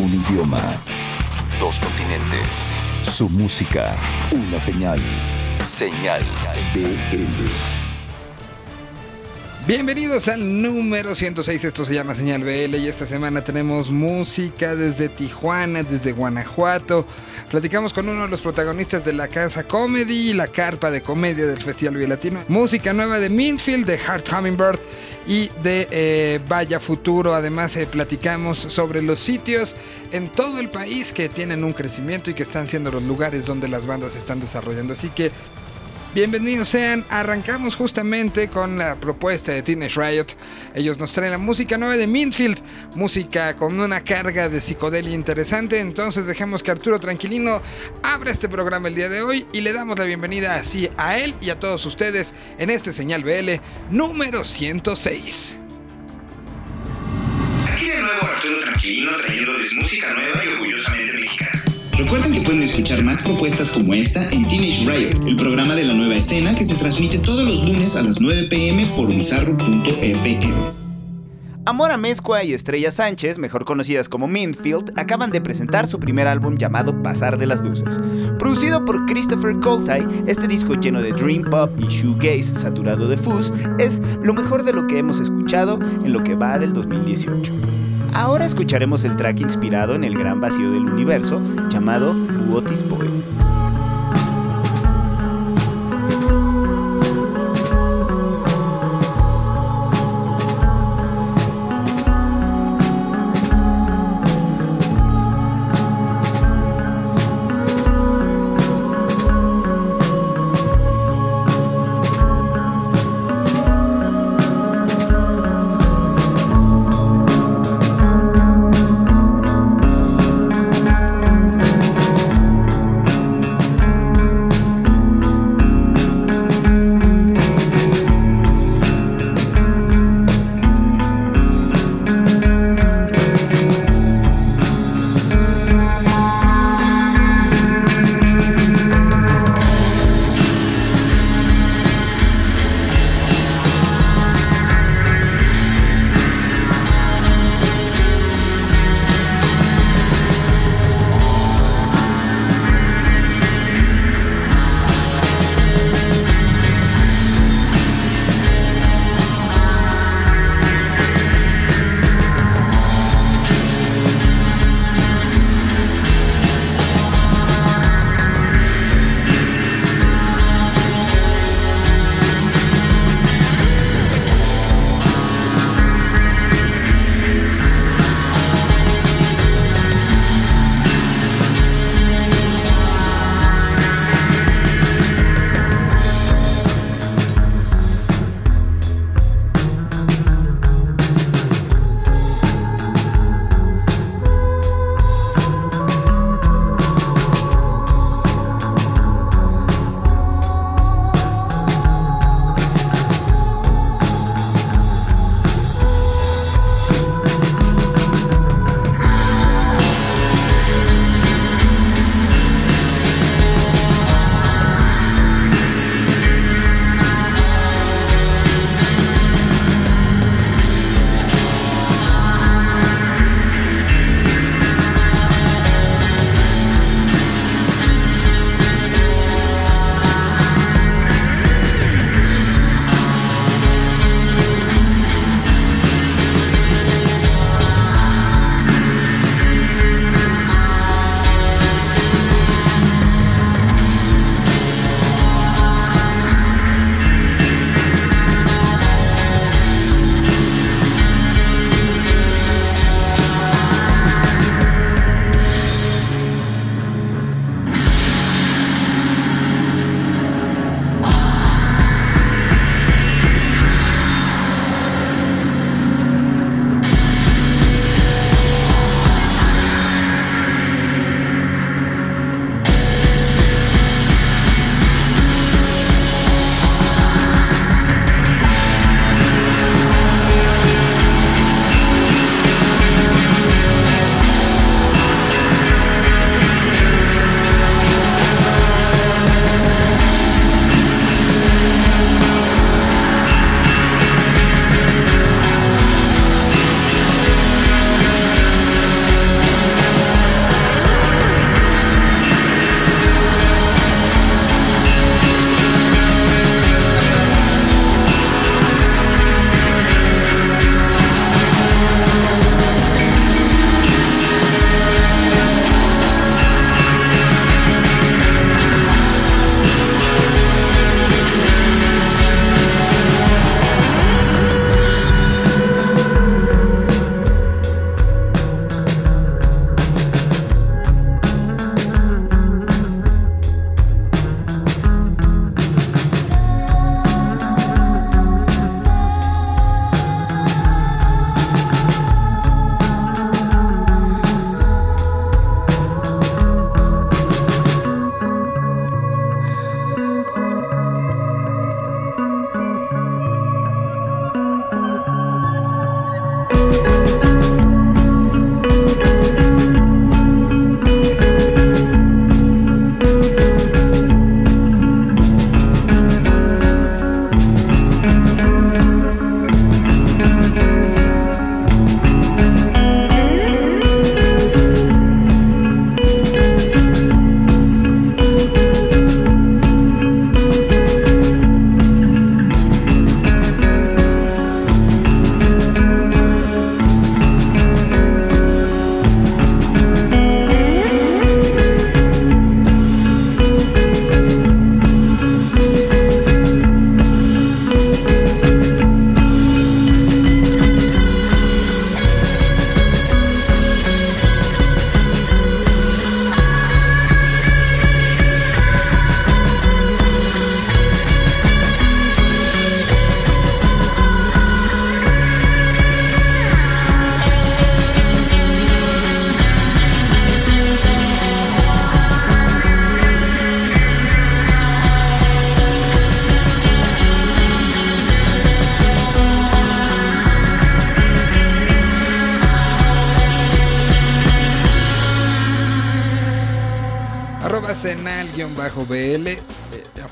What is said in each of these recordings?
Un idioma. Dos continentes. Su música. Una señal. Señal BL. Bienvenidos al número 106, esto se llama Señal BL y esta semana tenemos música desde Tijuana, desde Guanajuato. Platicamos con uno de los protagonistas de la Casa Comedy, la carpa de comedia del Festival Latino. Música nueva de Minfield, de Heart Hummingbird y de eh, Vaya Futuro. Además, eh, platicamos sobre los sitios en todo el país que tienen un crecimiento y que están siendo los lugares donde las bandas se están desarrollando. Así que Bienvenidos sean, arrancamos justamente con la propuesta de Teenage Riot. Ellos nos traen la música nueva de Minfield, música con una carga de psicodelia interesante. Entonces dejemos que Arturo Tranquilino abra este programa el día de hoy y le damos la bienvenida así a él y a todos ustedes en este señal BL número 106. Aquí de nuevo Arturo Tranquilino trayéndoles música nueva y mexicana. Recuerden que pueden escuchar más propuestas como esta en Teenage Riot, el programa de la nueva escena que se transmite todos los lunes a las 9 pm por bizarro.fm. Amora Mezcua y Estrella Sánchez, mejor conocidas como Minfield, acaban de presentar su primer álbum llamado Pasar de las Luces. Producido por Christopher Colty, este disco lleno de dream pop y shoegaze saturado de fuzz es lo mejor de lo que hemos escuchado en lo que va del 2018. Ahora escucharemos el track inspirado en el gran vacío del universo llamado What is Boy.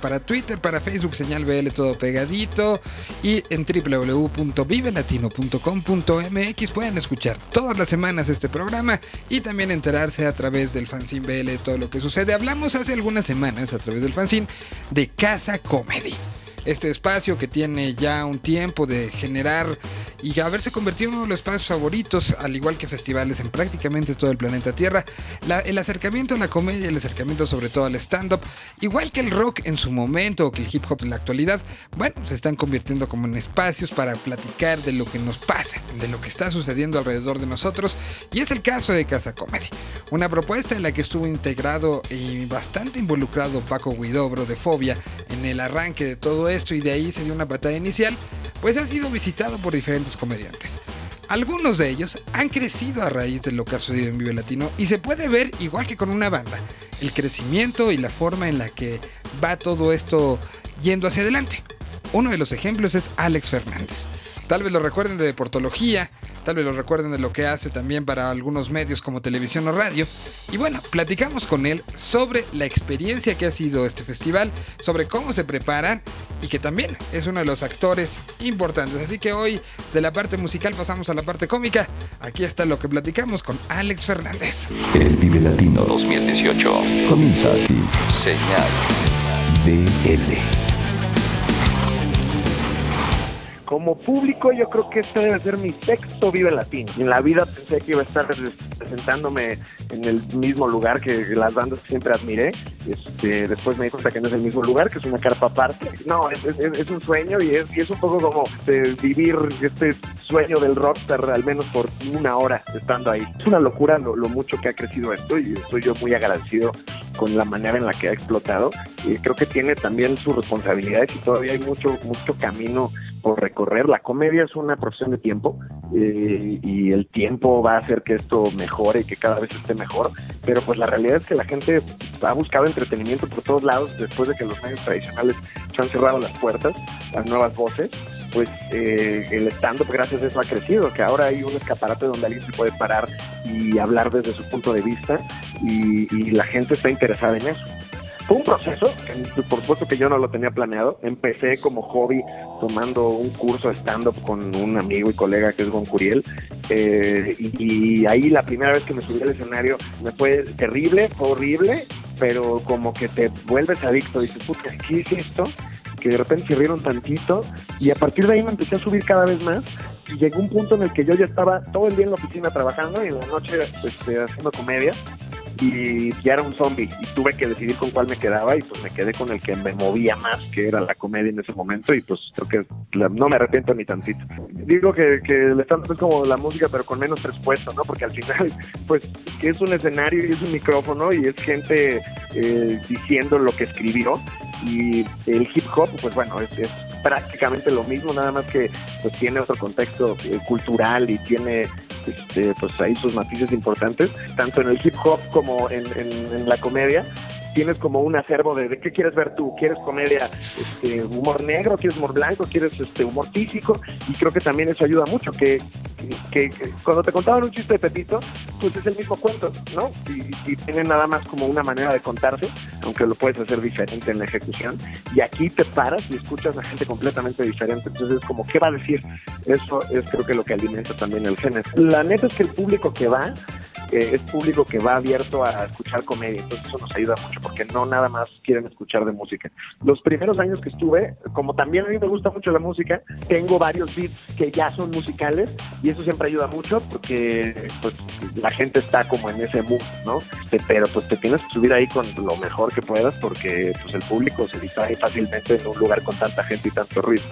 Para Twitter, para Facebook, señal BL todo pegadito y en www.vivelatino.com.mx pueden escuchar todas las semanas este programa y también enterarse a través del fanzine BL de todo lo que sucede. Hablamos hace algunas semanas a través del fanzine de Casa Comedy este espacio que tiene ya un tiempo de generar y haberse convertido en uno de los espacios favoritos, al igual que festivales en prácticamente todo el planeta Tierra. el acercamiento a la comedia, el acercamiento sobre todo al stand-up, igual que el rock en su momento o que el hip hop en la actualidad, bueno, se están convirtiendo como en espacios para platicar de lo que nos pasa, de lo que está sucediendo alrededor de nosotros, y es el caso de Casa Comedy, una propuesta en la que estuvo integrado y bastante involucrado Paco Guidobro de Fobia en el arranque de todo esto y de ahí se dio una batalla inicial, pues ha sido visitado por diferentes comediantes. Algunos de ellos han crecido a raíz de lo que ha sucedido en Vive Latino y se puede ver igual que con una banda, el crecimiento y la forma en la que va todo esto yendo hacia adelante. Uno de los ejemplos es Alex Fernández. Tal vez lo recuerden de Deportología, tal vez lo recuerden de lo que hace también para algunos medios como televisión o radio. Y bueno, platicamos con él sobre la experiencia que ha sido este festival, sobre cómo se preparan y que también es uno de los actores importantes. Así que hoy de la parte musical pasamos a la parte cómica. Aquí está lo que platicamos con Alex Fernández. El Vive Latino 2018 comienza aquí. Señal BL. Como público yo creo que este debe ser mi sexto Vive Latino. En la vida pensé que iba a estar presentándome en el mismo lugar que las bandas que siempre admiré. Este, después me di cuenta que no es el mismo lugar, que es una carpa aparte. No, es, es, un sueño y es, y es un poco como eh, vivir este sueño del rockstar al menos por una hora estando ahí. Es una locura lo, lo mucho que ha crecido esto y estoy yo muy agradecido con la manera en la que ha explotado. Y creo que tiene también sus responsabilidades y todavía hay mucho, mucho camino por recorrer. La comedia es una profesión de tiempo eh, y el tiempo va a hacer que esto mejore y que cada vez esté mejor. Pero pues la realidad es que la gente ha buscado entretenimiento por todos lados después de que los medios tradicionales se han cerrado las puertas a nuevas voces. Pues eh, el stand-up gracias a eso ha crecido, que ahora hay un escaparate donde alguien se puede parar y hablar desde su punto de vista y, y la gente está interesada en eso. Fue un proceso, que, por supuesto que yo no lo tenía planeado. Empecé como hobby tomando un curso stand-up con un amigo y colega que es Gon Curiel. Eh, y, ahí la primera vez que me subí al escenario me fue terrible, fue horrible, pero como que te vuelves adicto. Dices, puta, ¿qué es esto? que de repente se rieron tantito y a partir de ahí me empecé a subir cada vez más y llegó un punto en el que yo ya estaba todo el día en la oficina trabajando y en la noche este, haciendo comedia y ya era un zombie y tuve que decidir con cuál me quedaba y pues me quedé con el que me movía más, que era la comedia en ese momento y pues creo que no me arrepiento ni tantito. Digo que, que el stand es como la música pero con menos presupuesto, ¿no? Porque al final pues es un escenario y es un micrófono y es gente eh, diciendo lo que escribió y el hip hop pues bueno es, es prácticamente lo mismo, nada más que pues tiene otro contexto eh, cultural y tiene este, pues ahí sus matices importantes, tanto en el hip hop como en, en la comedia tienes como un acervo de, de qué quieres ver tú, quieres comedia, este, humor negro, quieres humor blanco, quieres este humor físico, y creo que también eso ayuda mucho, que, que, cuando te contaban un chiste de Pepito, pues es el mismo cuento, ¿no? Y, y, tiene nada más como una manera de contarse, aunque lo puedes hacer diferente en la ejecución, y aquí te paras y escuchas a gente completamente diferente, entonces es como, ¿qué va a decir? Eso es creo que lo que alimenta también el género. La neta es que el público que va eh, es público que va abierto a escuchar comedia, entonces eso nos ayuda mucho porque no nada más quieren escuchar de música. Los primeros años que estuve, como también a mí me gusta mucho la música, tengo varios beats que ya son musicales y eso siempre ayuda mucho porque pues la gente está como en ese mood, ¿no? Pero pues te tienes que subir ahí con lo mejor que puedas porque pues el público se distrae fácilmente en un lugar con tanta gente y tanto ruido.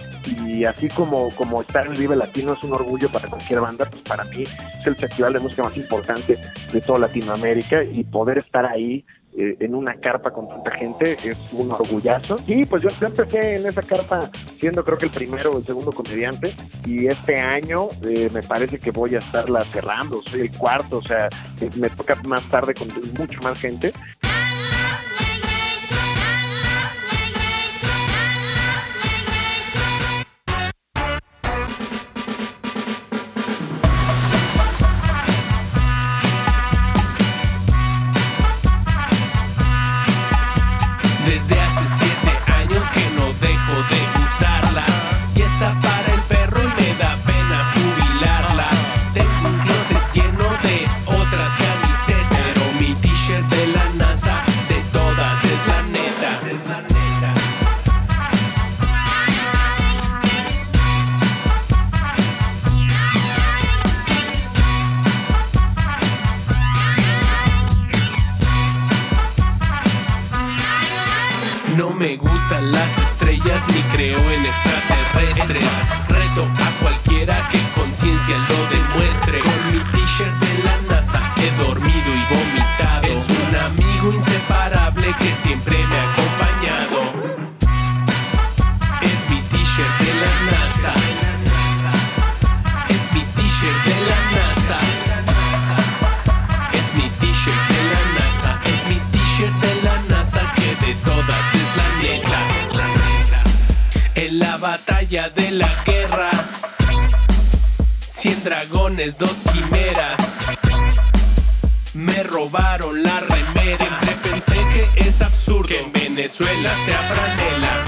Y así como, como estar en el Vive Latino es un orgullo para cualquier banda, pues para mí es el festival de música más importante de toda Latinoamérica y poder estar ahí eh, en una carpa con tanta gente es un orgullazo. Y pues yo, empecé en esa carpa siendo creo que el primero o el segundo comediante y este año eh, me parece que voy a estarla cerrando, soy el cuarto, o sea, eh, me toca más tarde con mucho más gente. Cien dragones, dos quimeras. Me robaron la remera. Siempre pensé que es absurdo que en Venezuela sea franela.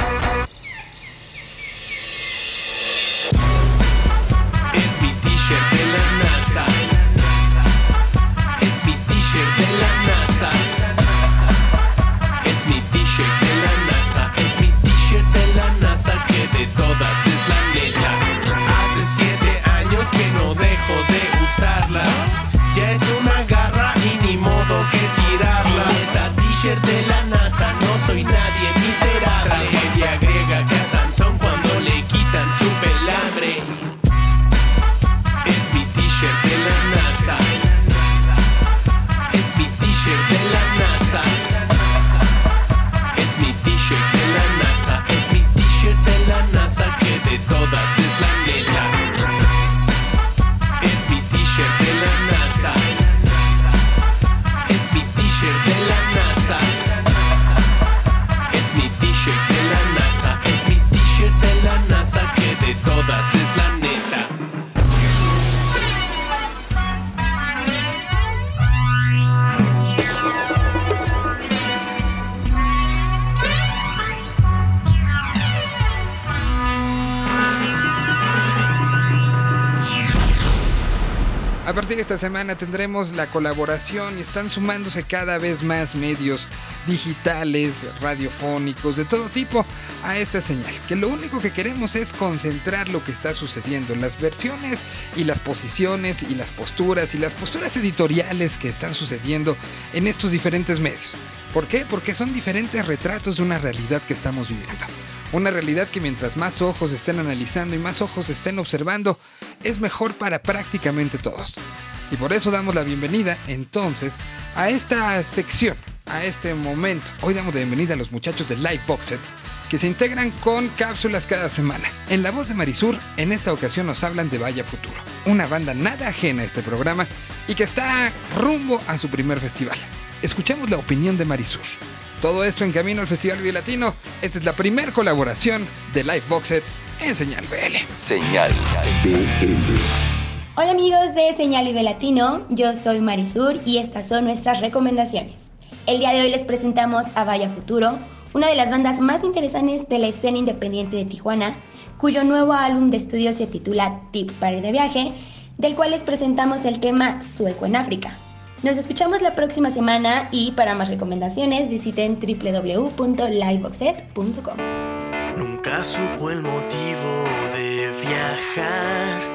Es mi t-shirt de la NASA. Es mi t-shirt de la NASA. Es mi t-shirt de la NASA. Es mi t-shirt de la NASA que de todas t-shirt de semana tendremos la colaboración y están sumándose cada vez más medios digitales, radiofónicos, de todo tipo a esta señal. Que lo único que queremos es concentrar lo que está sucediendo, las versiones y las posiciones y las posturas y las posturas editoriales que están sucediendo en estos diferentes medios. ¿Por qué? Porque son diferentes retratos de una realidad que estamos viviendo. Una realidad que mientras más ojos estén analizando y más ojos estén observando, es mejor para prácticamente todos. Y por eso damos la bienvenida entonces a esta sección, a este momento. Hoy damos la bienvenida a los muchachos de Live Boxet que se integran con cápsulas cada semana. En la voz de Marisur, en esta ocasión nos hablan de Vaya Futuro, una banda nada ajena a este programa y que está rumbo a su primer festival. Escuchemos la opinión de Marisur. Todo esto en camino al Festival Vive Latino. Esta es la primera colaboración de Live Boxet en Señal BL. Señal BL. Hola amigos de Señal Vive Latino, yo soy Marisur y estas son nuestras recomendaciones. El día de hoy les presentamos a Vaya Futuro, una de las bandas más interesantes de la escena independiente de Tijuana, cuyo nuevo álbum de estudio se titula Tips para ir de viaje, del cual les presentamos el tema Sueco en África. Nos escuchamos la próxima semana y para más recomendaciones visiten www.liveboxet.com. Nunca supo el motivo de viajar,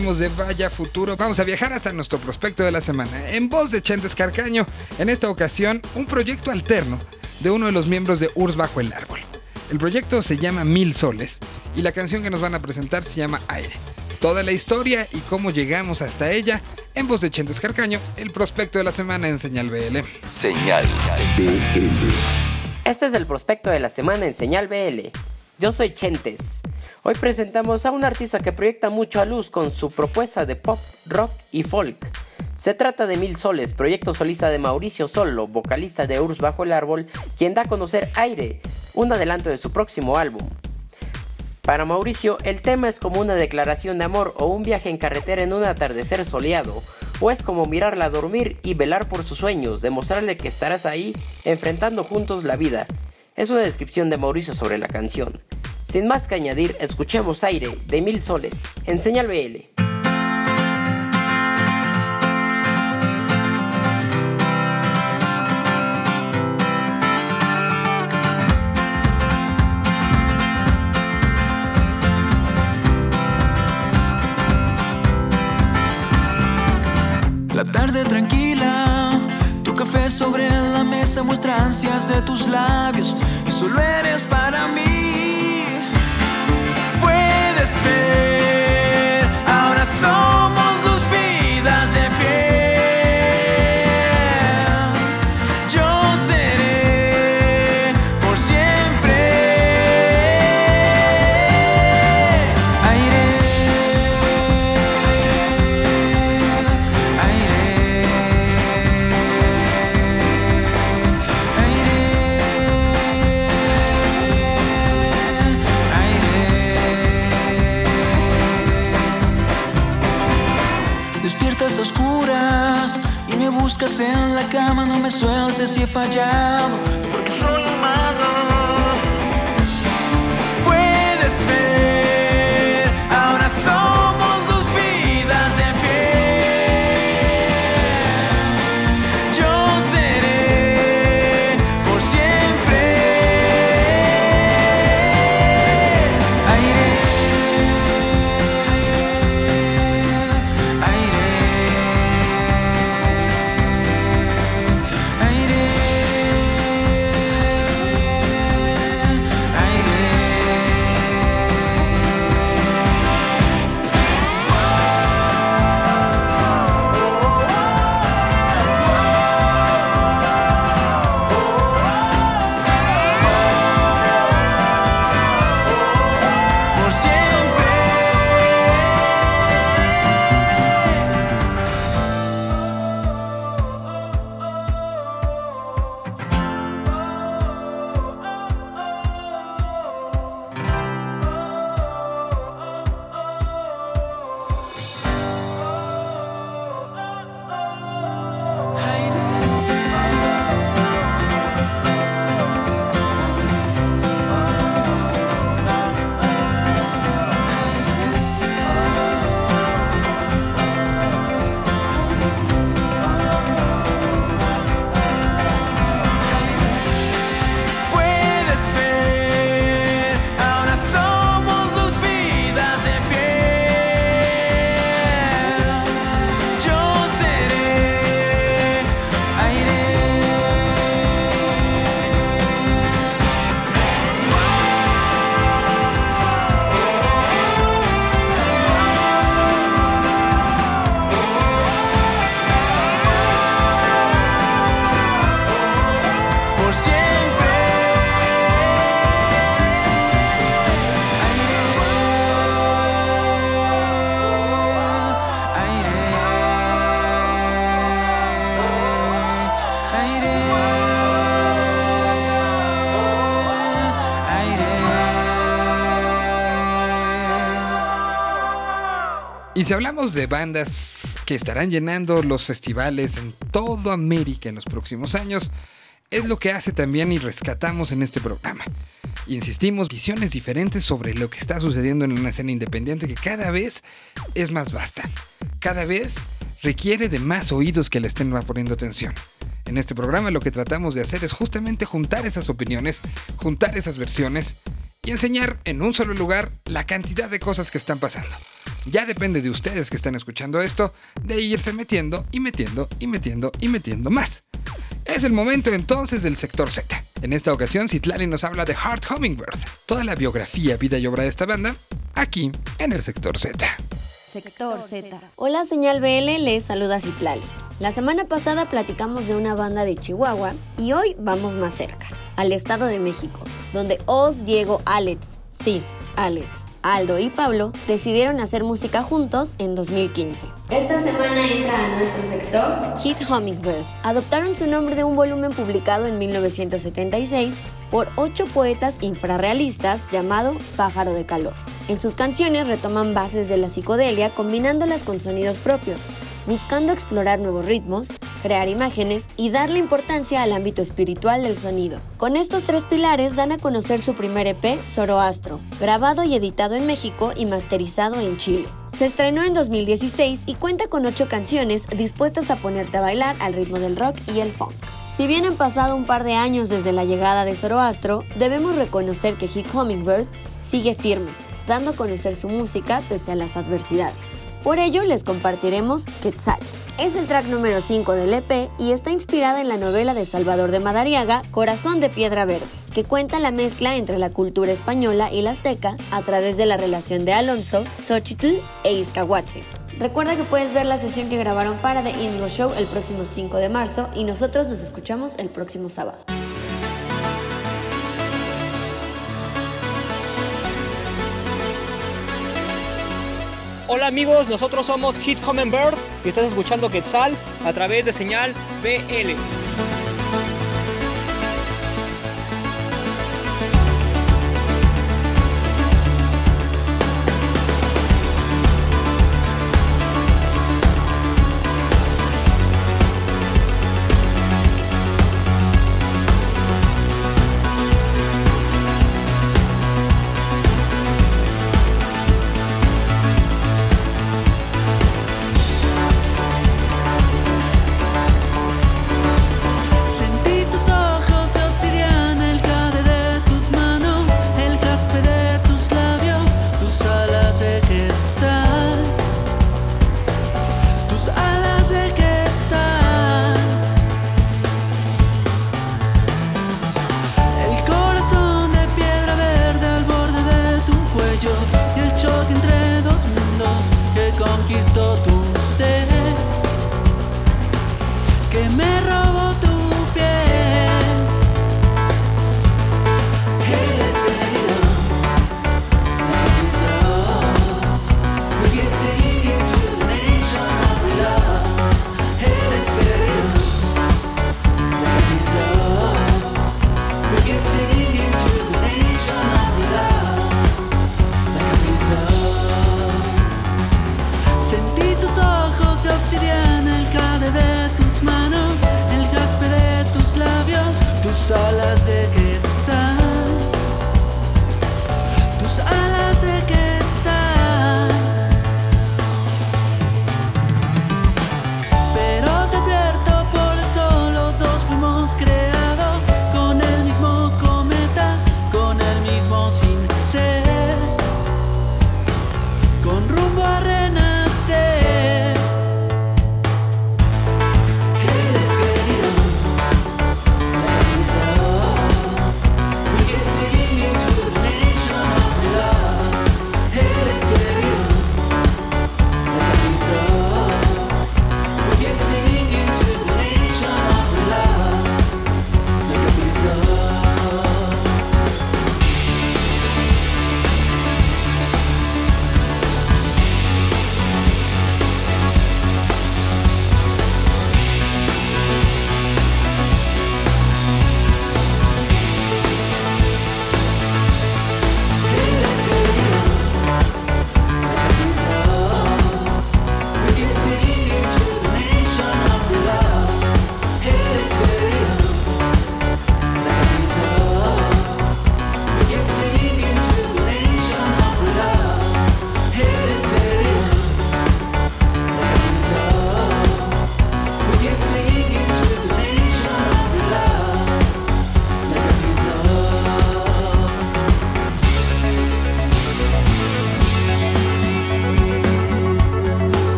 de Vaya Futuro, vamos a viajar hasta nuestro prospecto de la semana. En voz de Chentes Carcaño, en esta ocasión, un proyecto alterno de uno de los miembros de Urs Bajo el Árbol. El proyecto se llama Mil Soles y la canción que nos van a presentar se llama Aire. Toda la historia y cómo llegamos hasta ella en voz de Chentes Carcaño, el prospecto de la semana en Señal BL. Señal BL. Este es el prospecto de la semana en Señal BL. Yo soy Chentes. Hoy presentamos a un artista que proyecta mucho a luz con su propuesta de pop, rock y folk. Se trata de Mil Soles, proyecto solista de Mauricio Solo, vocalista de Urs Bajo el Árbol, quien da a conocer Aire, un adelanto de su próximo álbum. Para Mauricio, el tema es como una declaración de amor o un viaje en carretera en un atardecer soleado, o es como mirarla dormir y velar por sus sueños, demostrarle que estarás ahí enfrentando juntos la vida. Es una descripción de Mauricio sobre la canción. Sin más que añadir, escuchemos Aire de Mil Soles en Señal BL. La tarde tranquila, tu café sobre la mesa muestra ansias de tus labios y solo eres para mí. My job. Si hablamos de bandas que estarán llenando los festivales en toda América en los próximos años, es lo que hace también y rescatamos en este programa. Insistimos, visiones diferentes sobre lo que está sucediendo en una escena independiente que cada vez es más vasta. Cada vez requiere de más oídos que le estén poniendo atención. En este programa lo que tratamos de hacer es justamente juntar esas opiniones, juntar esas versiones y enseñar en un solo lugar la cantidad de cosas que están pasando. Ya depende de ustedes que están escuchando esto, de irse metiendo y metiendo y metiendo y metiendo más. Es el momento entonces del sector Z. En esta ocasión, Citlali nos habla de Heart Hummingbird, toda la biografía, vida y obra de esta banda, aquí en el sector Z. Sector Z. Hola, señal BL, les saluda Citlali. La semana pasada platicamos de una banda de Chihuahua y hoy vamos más cerca, al Estado de México, donde Os, Diego, Alex, sí, Alex, Aldo y Pablo decidieron hacer música juntos en 2015. Esta semana entra a nuestro sector Hit Hummingbird. Adoptaron su nombre de un volumen publicado en 1976 por ocho poetas infrarrealistas llamado Pájaro de Calor. En sus canciones retoman bases de la psicodelia combinándolas con sonidos propios, buscando explorar nuevos ritmos, crear imágenes y darle importancia al ámbito espiritual del sonido. Con estos tres pilares dan a conocer su primer EP, Zoroastro, grabado y editado en México y masterizado en Chile. Se estrenó en 2016 y cuenta con ocho canciones dispuestas a ponerte a bailar al ritmo del rock y el funk. Si bien han pasado un par de años desde la llegada de Zoroastro, debemos reconocer que Hit Hummingbird sigue firme, dando a conocer su música pese a las adversidades. Por ello les compartiremos Quetzal. Es el track número 5 del EP y está inspirada en la novela de Salvador de Madariaga, Corazón de Piedra Verde, que cuenta la mezcla entre la cultura española y la azteca a través de la relación de Alonso, Xochitl e Izcahuatl. Recuerda que puedes ver la sesión que grabaron para The Indigo Show el próximo 5 de marzo y nosotros nos escuchamos el próximo sábado. Hola amigos, nosotros somos Hit Hummingbird y estás escuchando Quetzal a través de señal BL. Obsidiana, el jade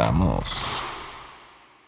Regresamos.